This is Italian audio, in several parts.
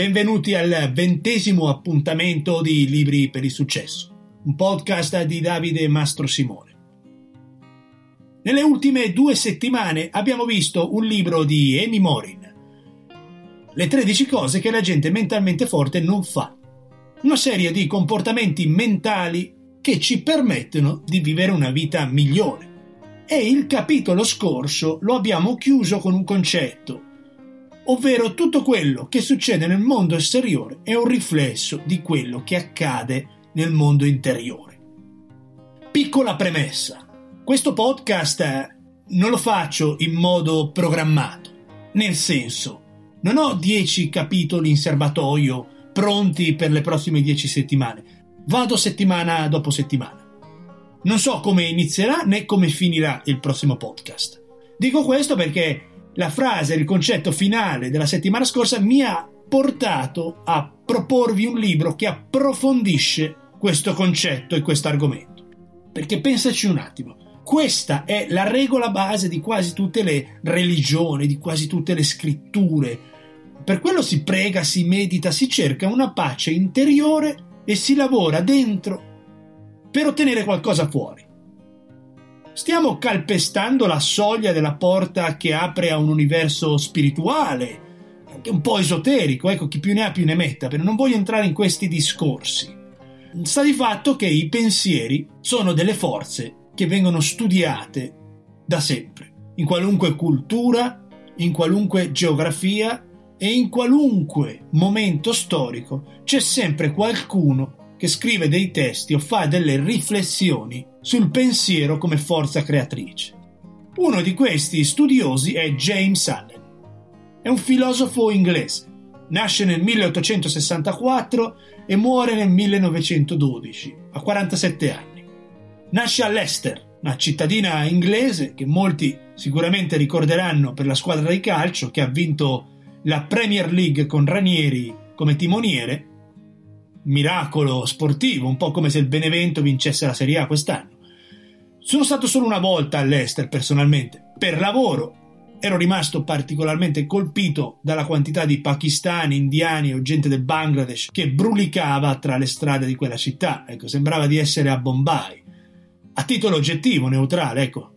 benvenuti al ventesimo appuntamento di Libri per il Successo, un podcast di Davide Mastro Simone. Nelle ultime due settimane abbiamo visto un libro di Amy Morin, Le 13 cose che la gente mentalmente forte non fa, una serie di comportamenti mentali che ci permettono di vivere una vita migliore. E il capitolo scorso lo abbiamo chiuso con un concetto, ovvero tutto quello che succede nel mondo esteriore è un riflesso di quello che accade nel mondo interiore. Piccola premessa. Questo podcast non lo faccio in modo programmato, nel senso, non ho dieci capitoli in serbatoio pronti per le prossime dieci settimane, vado settimana dopo settimana. Non so come inizierà né come finirà il prossimo podcast. Dico questo perché la frase, il concetto finale della settimana scorsa mi ha portato a proporvi un libro che approfondisce questo concetto e questo argomento. Perché pensaci un attimo, questa è la regola base di quasi tutte le religioni, di quasi tutte le scritture. Per quello si prega, si medita, si cerca una pace interiore e si lavora dentro per ottenere qualcosa fuori. Stiamo calpestando la soglia della porta che apre a un universo spirituale, anche un po' esoterico, ecco, chi più ne ha più ne metta, però non voglio entrare in questi discorsi. Sta di fatto che i pensieri sono delle forze che vengono studiate da sempre, in qualunque cultura, in qualunque geografia e in qualunque momento storico c'è sempre qualcuno che scrive dei testi o fa delle riflessioni sul pensiero come forza creatrice. Uno di questi studiosi è James Allen. È un filosofo inglese. Nasce nel 1864 e muore nel 1912, a 47 anni. Nasce a Leicester, una cittadina inglese che molti sicuramente ricorderanno per la squadra di calcio che ha vinto la Premier League con Ranieri come timoniere miracolo sportivo, un po' come se il Benevento vincesse la Serie A quest'anno. Sono stato solo una volta all'Ester personalmente, per lavoro. Ero rimasto particolarmente colpito dalla quantità di pakistani, indiani o gente del Bangladesh che brulicava tra le strade di quella città. Ecco, sembrava di essere a Bombay. A titolo oggettivo, neutrale, ecco.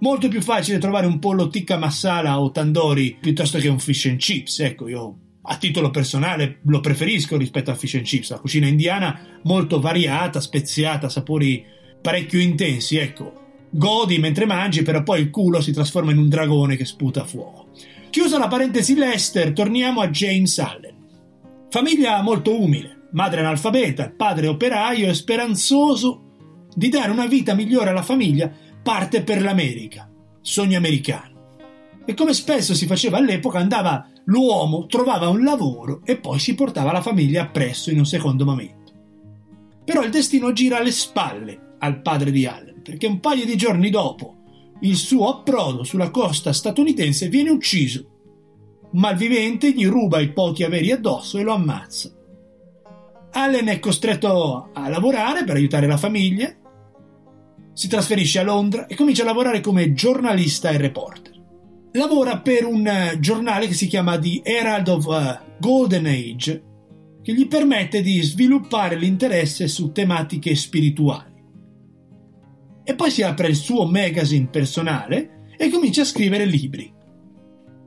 Molto più facile trovare un pollo tikka masala o tandoori piuttosto che un fish and chips. Ecco, io a titolo personale lo preferisco rispetto a fish and chips, la cucina indiana molto variata, speziata, sapori parecchio intensi, ecco. Godi mentre mangi, però poi il culo si trasforma in un dragone che sputa fuoco. Chiusa la parentesi Lester, torniamo a James Allen. Famiglia molto umile, madre analfabeta, padre operaio e speranzoso di dare una vita migliore alla famiglia, parte per l'America, sogno americano. E come spesso si faceva all'epoca, andava l'uomo, trovava un lavoro e poi si portava la famiglia appresso in un secondo momento. Però il destino gira alle spalle al padre di Allen, perché un paio di giorni dopo il suo approdo sulla costa statunitense viene ucciso. Malvivente gli ruba i pochi averi addosso e lo ammazza. Allen è costretto a lavorare per aiutare la famiglia, si trasferisce a Londra e comincia a lavorare come giornalista e reporter lavora per un eh, giornale che si chiama The Herald of uh, Golden Age, che gli permette di sviluppare l'interesse su tematiche spirituali. E poi si apre il suo magazine personale e comincia a scrivere libri.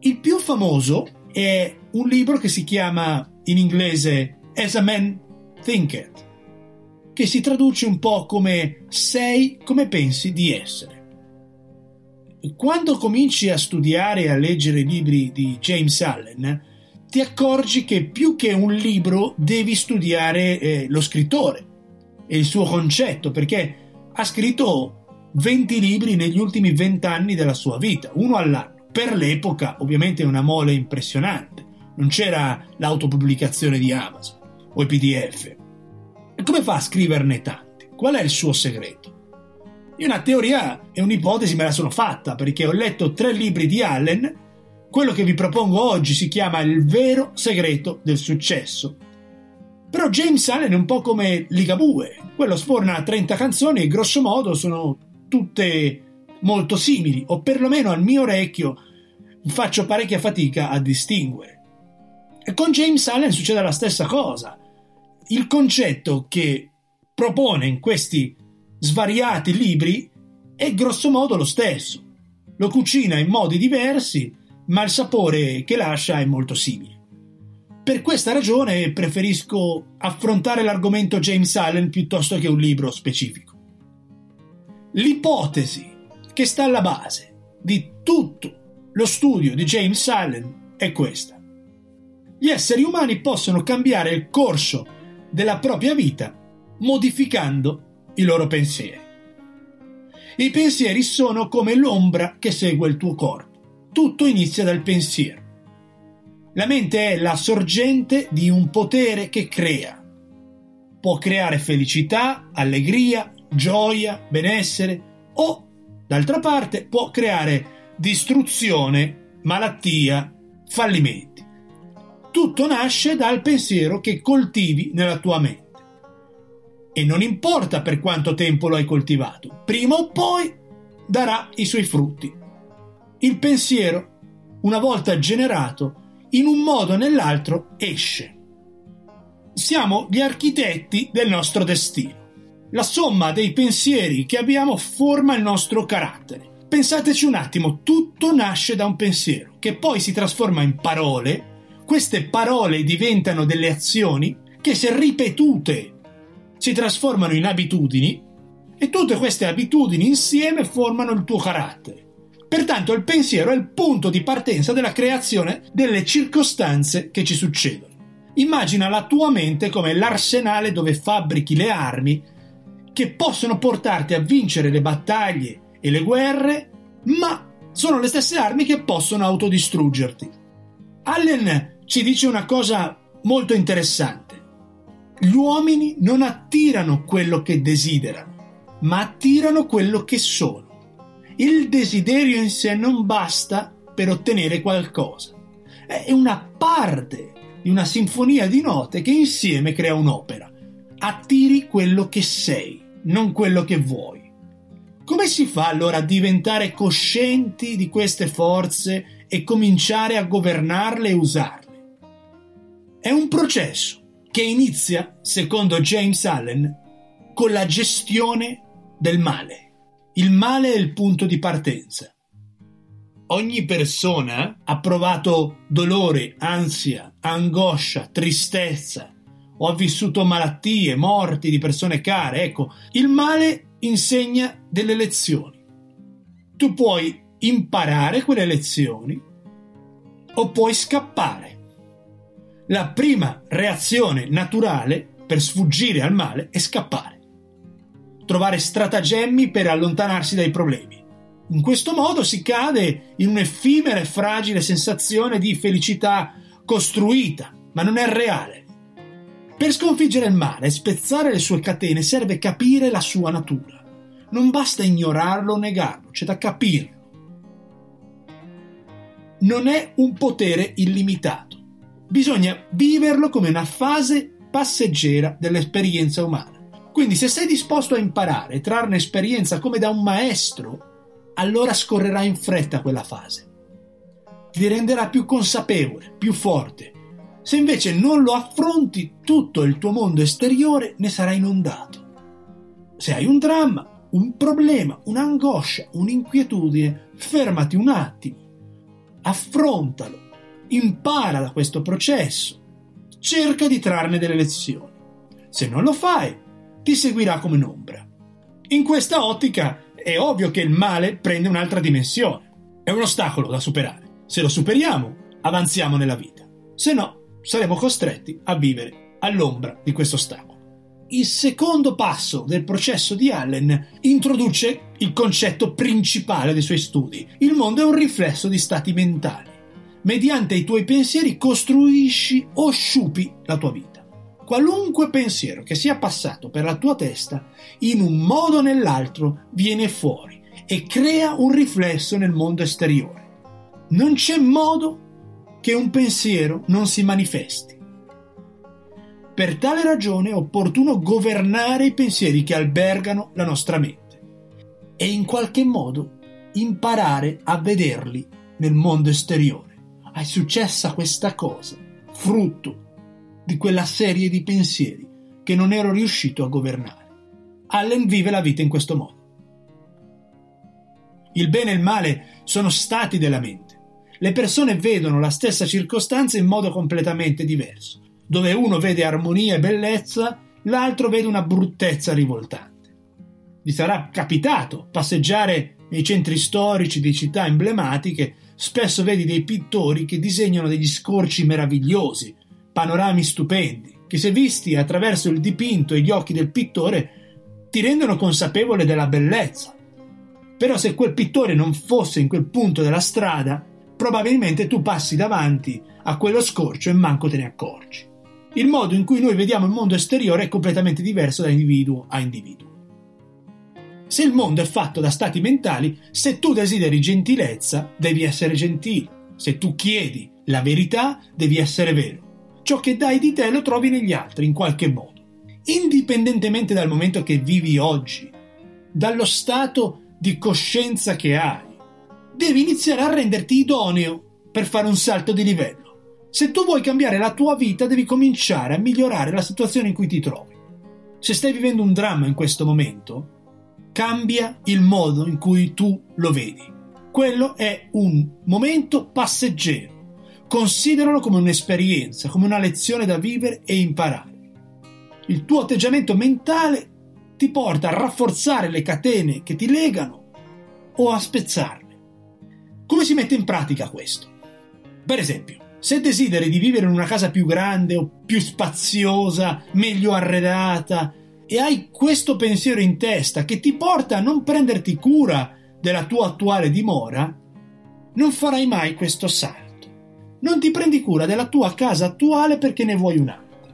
Il più famoso è un libro che si chiama in inglese As a Man Thinketh, che si traduce un po' come Sei come pensi di essere quando cominci a studiare e a leggere i libri di James Allen, ti accorgi che più che un libro devi studiare eh, lo scrittore e il suo concetto, perché ha scritto 20 libri negli ultimi 20 anni della sua vita, uno all'anno. Per l'epoca ovviamente è una mole impressionante, non c'era l'autopubblicazione di Amazon o i PDF. E come fa a scriverne tanti? Qual è il suo segreto? Io una teoria e un'ipotesi me la sono fatta perché ho letto tre libri di Allen. Quello che vi propongo oggi si chiama Il vero segreto del successo. Però James Allen è un po' come Ligabue, quello sforna 30 canzoni e grosso modo sono tutte molto simili, o perlomeno al mio orecchio faccio parecchia fatica a distinguere. E con James Allen succede la stessa cosa. Il concetto che propone in questi svariati libri è grossomodo lo stesso. Lo cucina in modi diversi, ma il sapore che lascia è molto simile. Per questa ragione preferisco affrontare l'argomento James Allen piuttosto che un libro specifico. L'ipotesi che sta alla base di tutto lo studio di James Allen è questa. Gli esseri umani possono cambiare il corso della propria vita modificando i loro pensieri. I pensieri sono come l'ombra che segue il tuo corpo. Tutto inizia dal pensiero. La mente è la sorgente di un potere che crea. Può creare felicità, allegria, gioia, benessere o, d'altra parte, può creare distruzione, malattia, fallimenti. Tutto nasce dal pensiero che coltivi nella tua mente. E non importa per quanto tempo lo hai coltivato, prima o poi darà i suoi frutti. Il pensiero, una volta generato, in un modo o nell'altro esce. Siamo gli architetti del nostro destino. La somma dei pensieri che abbiamo forma il nostro carattere. Pensateci un attimo, tutto nasce da un pensiero, che poi si trasforma in parole, queste parole diventano delle azioni che se ripetute si trasformano in abitudini e tutte queste abitudini insieme formano il tuo carattere. Pertanto il pensiero è il punto di partenza della creazione delle circostanze che ci succedono. Immagina la tua mente come l'arsenale dove fabbrichi le armi che possono portarti a vincere le battaglie e le guerre, ma sono le stesse armi che possono autodistruggerti. Allen ci dice una cosa molto interessante. Gli uomini non attirano quello che desiderano, ma attirano quello che sono. Il desiderio in sé non basta per ottenere qualcosa. È una parte di una sinfonia di note che insieme crea un'opera. Attiri quello che sei, non quello che vuoi. Come si fa allora a diventare coscienti di queste forze e cominciare a governarle e usarle? È un processo che inizia, secondo James Allen, con la gestione del male. Il male è il punto di partenza. Ogni persona ha provato dolore, ansia, angoscia, tristezza o ha vissuto malattie, morti di persone care. Ecco, il male insegna delle lezioni. Tu puoi imparare quelle lezioni o puoi scappare la prima reazione naturale per sfuggire al male è scappare. Trovare stratagemmi per allontanarsi dai problemi. In questo modo si cade in un'effimera e fragile sensazione di felicità costruita, ma non è reale. Per sconfiggere il male e spezzare le sue catene serve capire la sua natura. Non basta ignorarlo o negarlo, c'è da capirlo. Non è un potere illimitato bisogna viverlo come una fase passeggera dell'esperienza umana. Quindi se sei disposto a imparare trarne esperienza come da un maestro, allora scorrerà in fretta quella fase. Ti renderà più consapevole, più forte. Se invece non lo affronti, tutto il tuo mondo esteriore ne sarà inondato. Se hai un dramma, un problema, un'angoscia, un'inquietudine, fermati un attimo, affrontalo impara da questo processo, cerca di trarne delle lezioni. Se non lo fai, ti seguirà come un'ombra. In questa ottica è ovvio che il male prende un'altra dimensione. È un ostacolo da superare. Se lo superiamo, avanziamo nella vita. Se no, saremo costretti a vivere all'ombra di questo ostacolo. Il secondo passo del processo di Allen introduce il concetto principale dei suoi studi. Il mondo è un riflesso di stati mentali mediante i tuoi pensieri costruisci o sciupi la tua vita. Qualunque pensiero che sia passato per la tua testa, in un modo o nell'altro, viene fuori e crea un riflesso nel mondo esteriore. Non c'è modo che un pensiero non si manifesti. Per tale ragione è opportuno governare i pensieri che albergano la nostra mente e in qualche modo imparare a vederli nel mondo esteriore è successa questa cosa. frutto di quella serie di pensieri che non ero riuscito a governare. Allen vive la vita in questo modo. Il bene e il male sono stati della mente. Le persone vedono la stessa circostanza in modo completamente diverso. Dove uno vede armonia e bellezza, l'altro vede una bruttezza rivoltante. Vi sarà capitato passeggiare nei centri storici di città emblematiche, spesso vedi dei pittori che disegnano degli scorci meravigliosi, panorami stupendi, che se visti attraverso il dipinto e gli occhi del pittore ti rendono consapevole della bellezza. Però se quel pittore non fosse in quel punto della strada, probabilmente tu passi davanti a quello scorcio e manco te ne accorgi. Il modo in cui noi vediamo il mondo esteriore è completamente diverso da individuo a individuo. Se il mondo è fatto da stati mentali, se tu desideri gentilezza, devi essere gentile. Se tu chiedi la verità, devi essere vero. Ciò che dai di te lo trovi negli altri in qualche modo. Indipendentemente dal momento che vivi oggi, dallo stato di coscienza che hai, devi iniziare a renderti idoneo per fare un salto di livello. Se tu vuoi cambiare la tua vita, devi cominciare a migliorare la situazione in cui ti trovi. Se stai vivendo un dramma in questo momento, cambia il modo in cui tu lo vedi. Quello è un momento passeggero. Consideralo come un'esperienza, come una lezione da vivere e imparare. Il tuo atteggiamento mentale ti porta a rafforzare le catene che ti legano o a spezzarle. Come si mette in pratica questo? Per esempio, se desideri di vivere in una casa più grande o più spaziosa, meglio arredata, e hai questo pensiero in testa che ti porta a non prenderti cura della tua attuale dimora, non farai mai questo salto. Non ti prendi cura della tua casa attuale perché ne vuoi un'altra.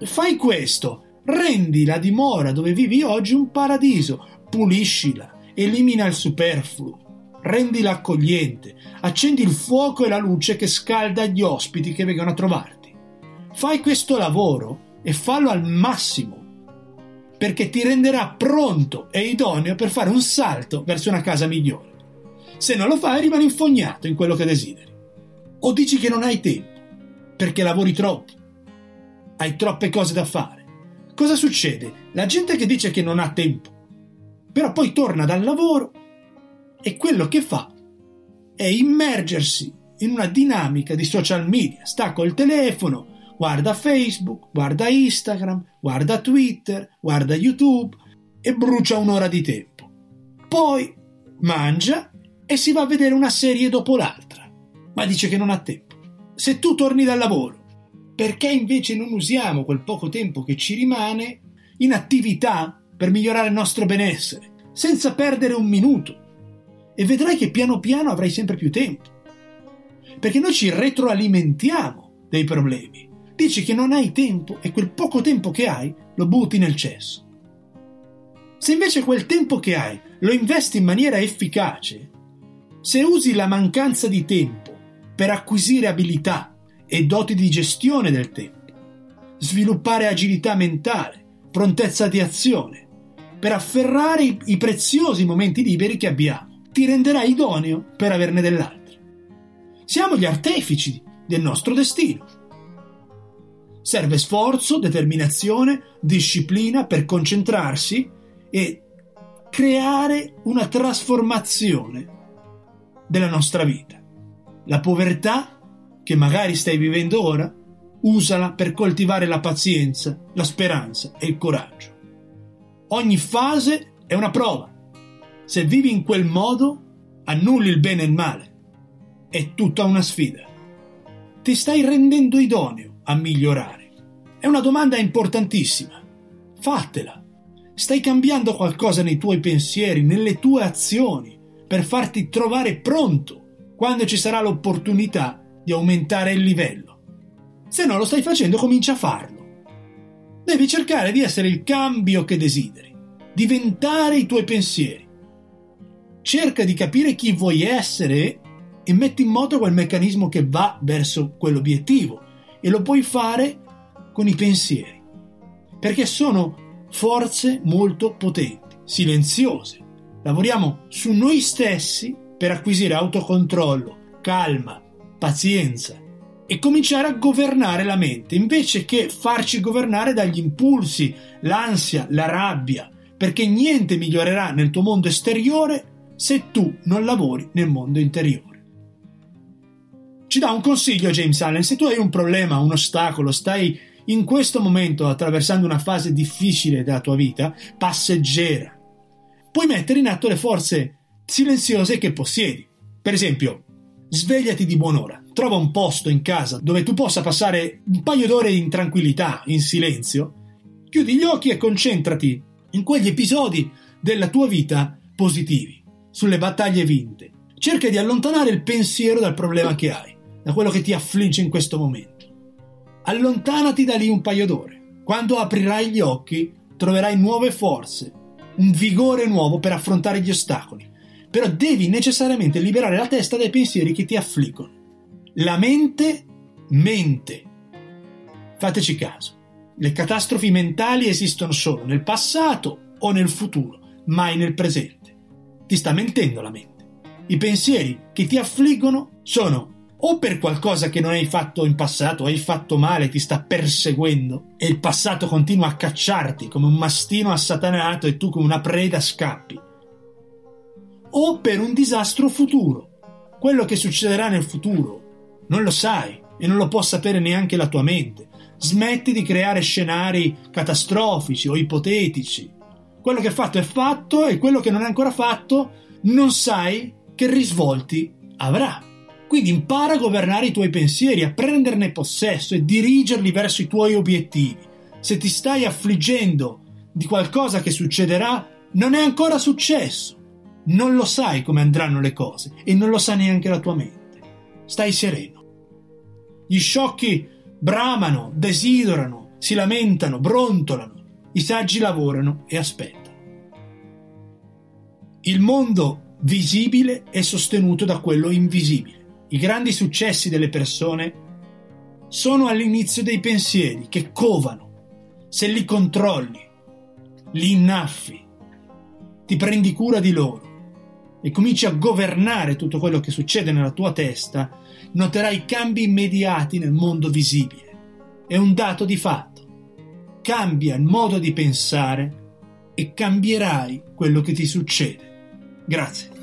Fai questo, rendi la dimora dove vivi oggi un paradiso, puliscila, elimina il superfluo, rendila accogliente, accendi il fuoco e la luce che scalda gli ospiti che vengono a trovarti. Fai questo lavoro e fallo al massimo perché ti renderà pronto e idoneo per fare un salto verso una casa migliore. Se non lo fai, rimani infognato in quello che desideri. O dici che non hai tempo, perché lavori troppo. Hai troppe cose da fare. Cosa succede? La gente che dice che non ha tempo, però poi torna dal lavoro e quello che fa è immergersi in una dinamica di social media, sta col telefono, guarda Facebook, guarda Instagram, guarda Twitter, guarda YouTube e brucia un'ora di tempo. Poi mangia e si va a vedere una serie dopo l'altra, ma dice che non ha tempo. Se tu torni dal lavoro, perché invece non usiamo quel poco tempo che ci rimane in attività per migliorare il nostro benessere, senza perdere un minuto? E vedrai che piano piano avrai sempre più tempo. Perché noi ci retroalimentiamo dei problemi dici che non hai tempo e quel poco tempo che hai lo butti nel cesso. Se invece quel tempo che hai lo investi in maniera efficace, se usi la mancanza di tempo per acquisire abilità e doti di gestione del tempo, sviluppare agilità mentale, prontezza di azione, per afferrare i, i preziosi momenti liberi che abbiamo, ti renderai idoneo per averne dell'altro. Siamo gli artefici del nostro destino. Serve sforzo, determinazione, disciplina per concentrarsi e creare una trasformazione della nostra vita. La povertà che magari stai vivendo ora, usala per coltivare la pazienza, la speranza e il coraggio. Ogni fase è una prova. Se vivi in quel modo, annulli il bene e il male. È tutta una sfida. Ti stai rendendo idoneo a migliorare. È una domanda importantissima. Fatela. Stai cambiando qualcosa nei tuoi pensieri, nelle tue azioni, per farti trovare pronto quando ci sarà l'opportunità di aumentare il livello. Se non lo stai facendo, comincia a farlo. Devi cercare di essere il cambio che desideri, diventare i tuoi pensieri. Cerca di capire chi vuoi essere e metti in moto quel meccanismo che va verso quell'obiettivo e lo puoi fare con i pensieri, perché sono forze molto potenti, silenziose. Lavoriamo su noi stessi per acquisire autocontrollo, calma, pazienza e cominciare a governare la mente invece che farci governare dagli impulsi, l'ansia, la rabbia, perché niente migliorerà nel tuo mondo esteriore se tu non lavori nel mondo interiore. Ci dà un consiglio James Allen, se tu hai un problema, un ostacolo, stai in questo momento attraversando una fase difficile della tua vita, passeggera, puoi mettere in atto le forze silenziose che possiedi. Per esempio, svegliati di buon'ora, trova un posto in casa dove tu possa passare un paio d'ore in tranquillità, in silenzio, chiudi gli occhi e concentrati in quegli episodi della tua vita positivi, sulle battaglie vinte. Cerca di allontanare il pensiero dal problema che hai, da quello che ti affligge in questo momento. Allontanati da lì un paio d'ore. Quando aprirai gli occhi, troverai nuove forze, un vigore nuovo per affrontare gli ostacoli però devi necessariamente liberare la testa dai pensieri che ti affliggono. La mente mente. Fateci caso. Le catastrofi mentali esistono solo nel passato o nel futuro, mai nel presente. Ti sta mentendo la mente. I pensieri che ti affliggono sono o per qualcosa che non hai fatto in passato, hai fatto male, ti sta perseguendo e il passato continua a cacciarti come un mastino assatanato e tu come una preda scappi o per un disastro futuro. Quello che succederà nel futuro non lo sai e non lo può sapere neanche la tua mente. Smetti di creare scenari catastrofici o ipotetici. Quello che è fatto è fatto e quello che non è ancora fatto non sai che risvolti avrà. Quindi impara a governare i tuoi pensieri, a prenderne possesso e dirigerli verso i tuoi obiettivi. Se ti stai affliggendo di qualcosa che succederà, non è ancora successo non lo sai come andranno le cose e non lo sa neanche la tua mente. Stai sereno. Gli sciocchi bramano, desiderano, si lamentano, brontolano. I saggi lavorano e aspettano. Il mondo visibile è sostenuto da quello invisibile. I grandi successi delle persone sono all'inizio dei pensieri che covano. Se li controlli, li innaffi, ti prendi cura di loro e cominci a governare tutto quello che succede nella tua testa, noterai cambi immediati nel mondo visibile. È un dato di fatto. Cambia il modo di pensare e cambierai quello che ti succede. Grazie.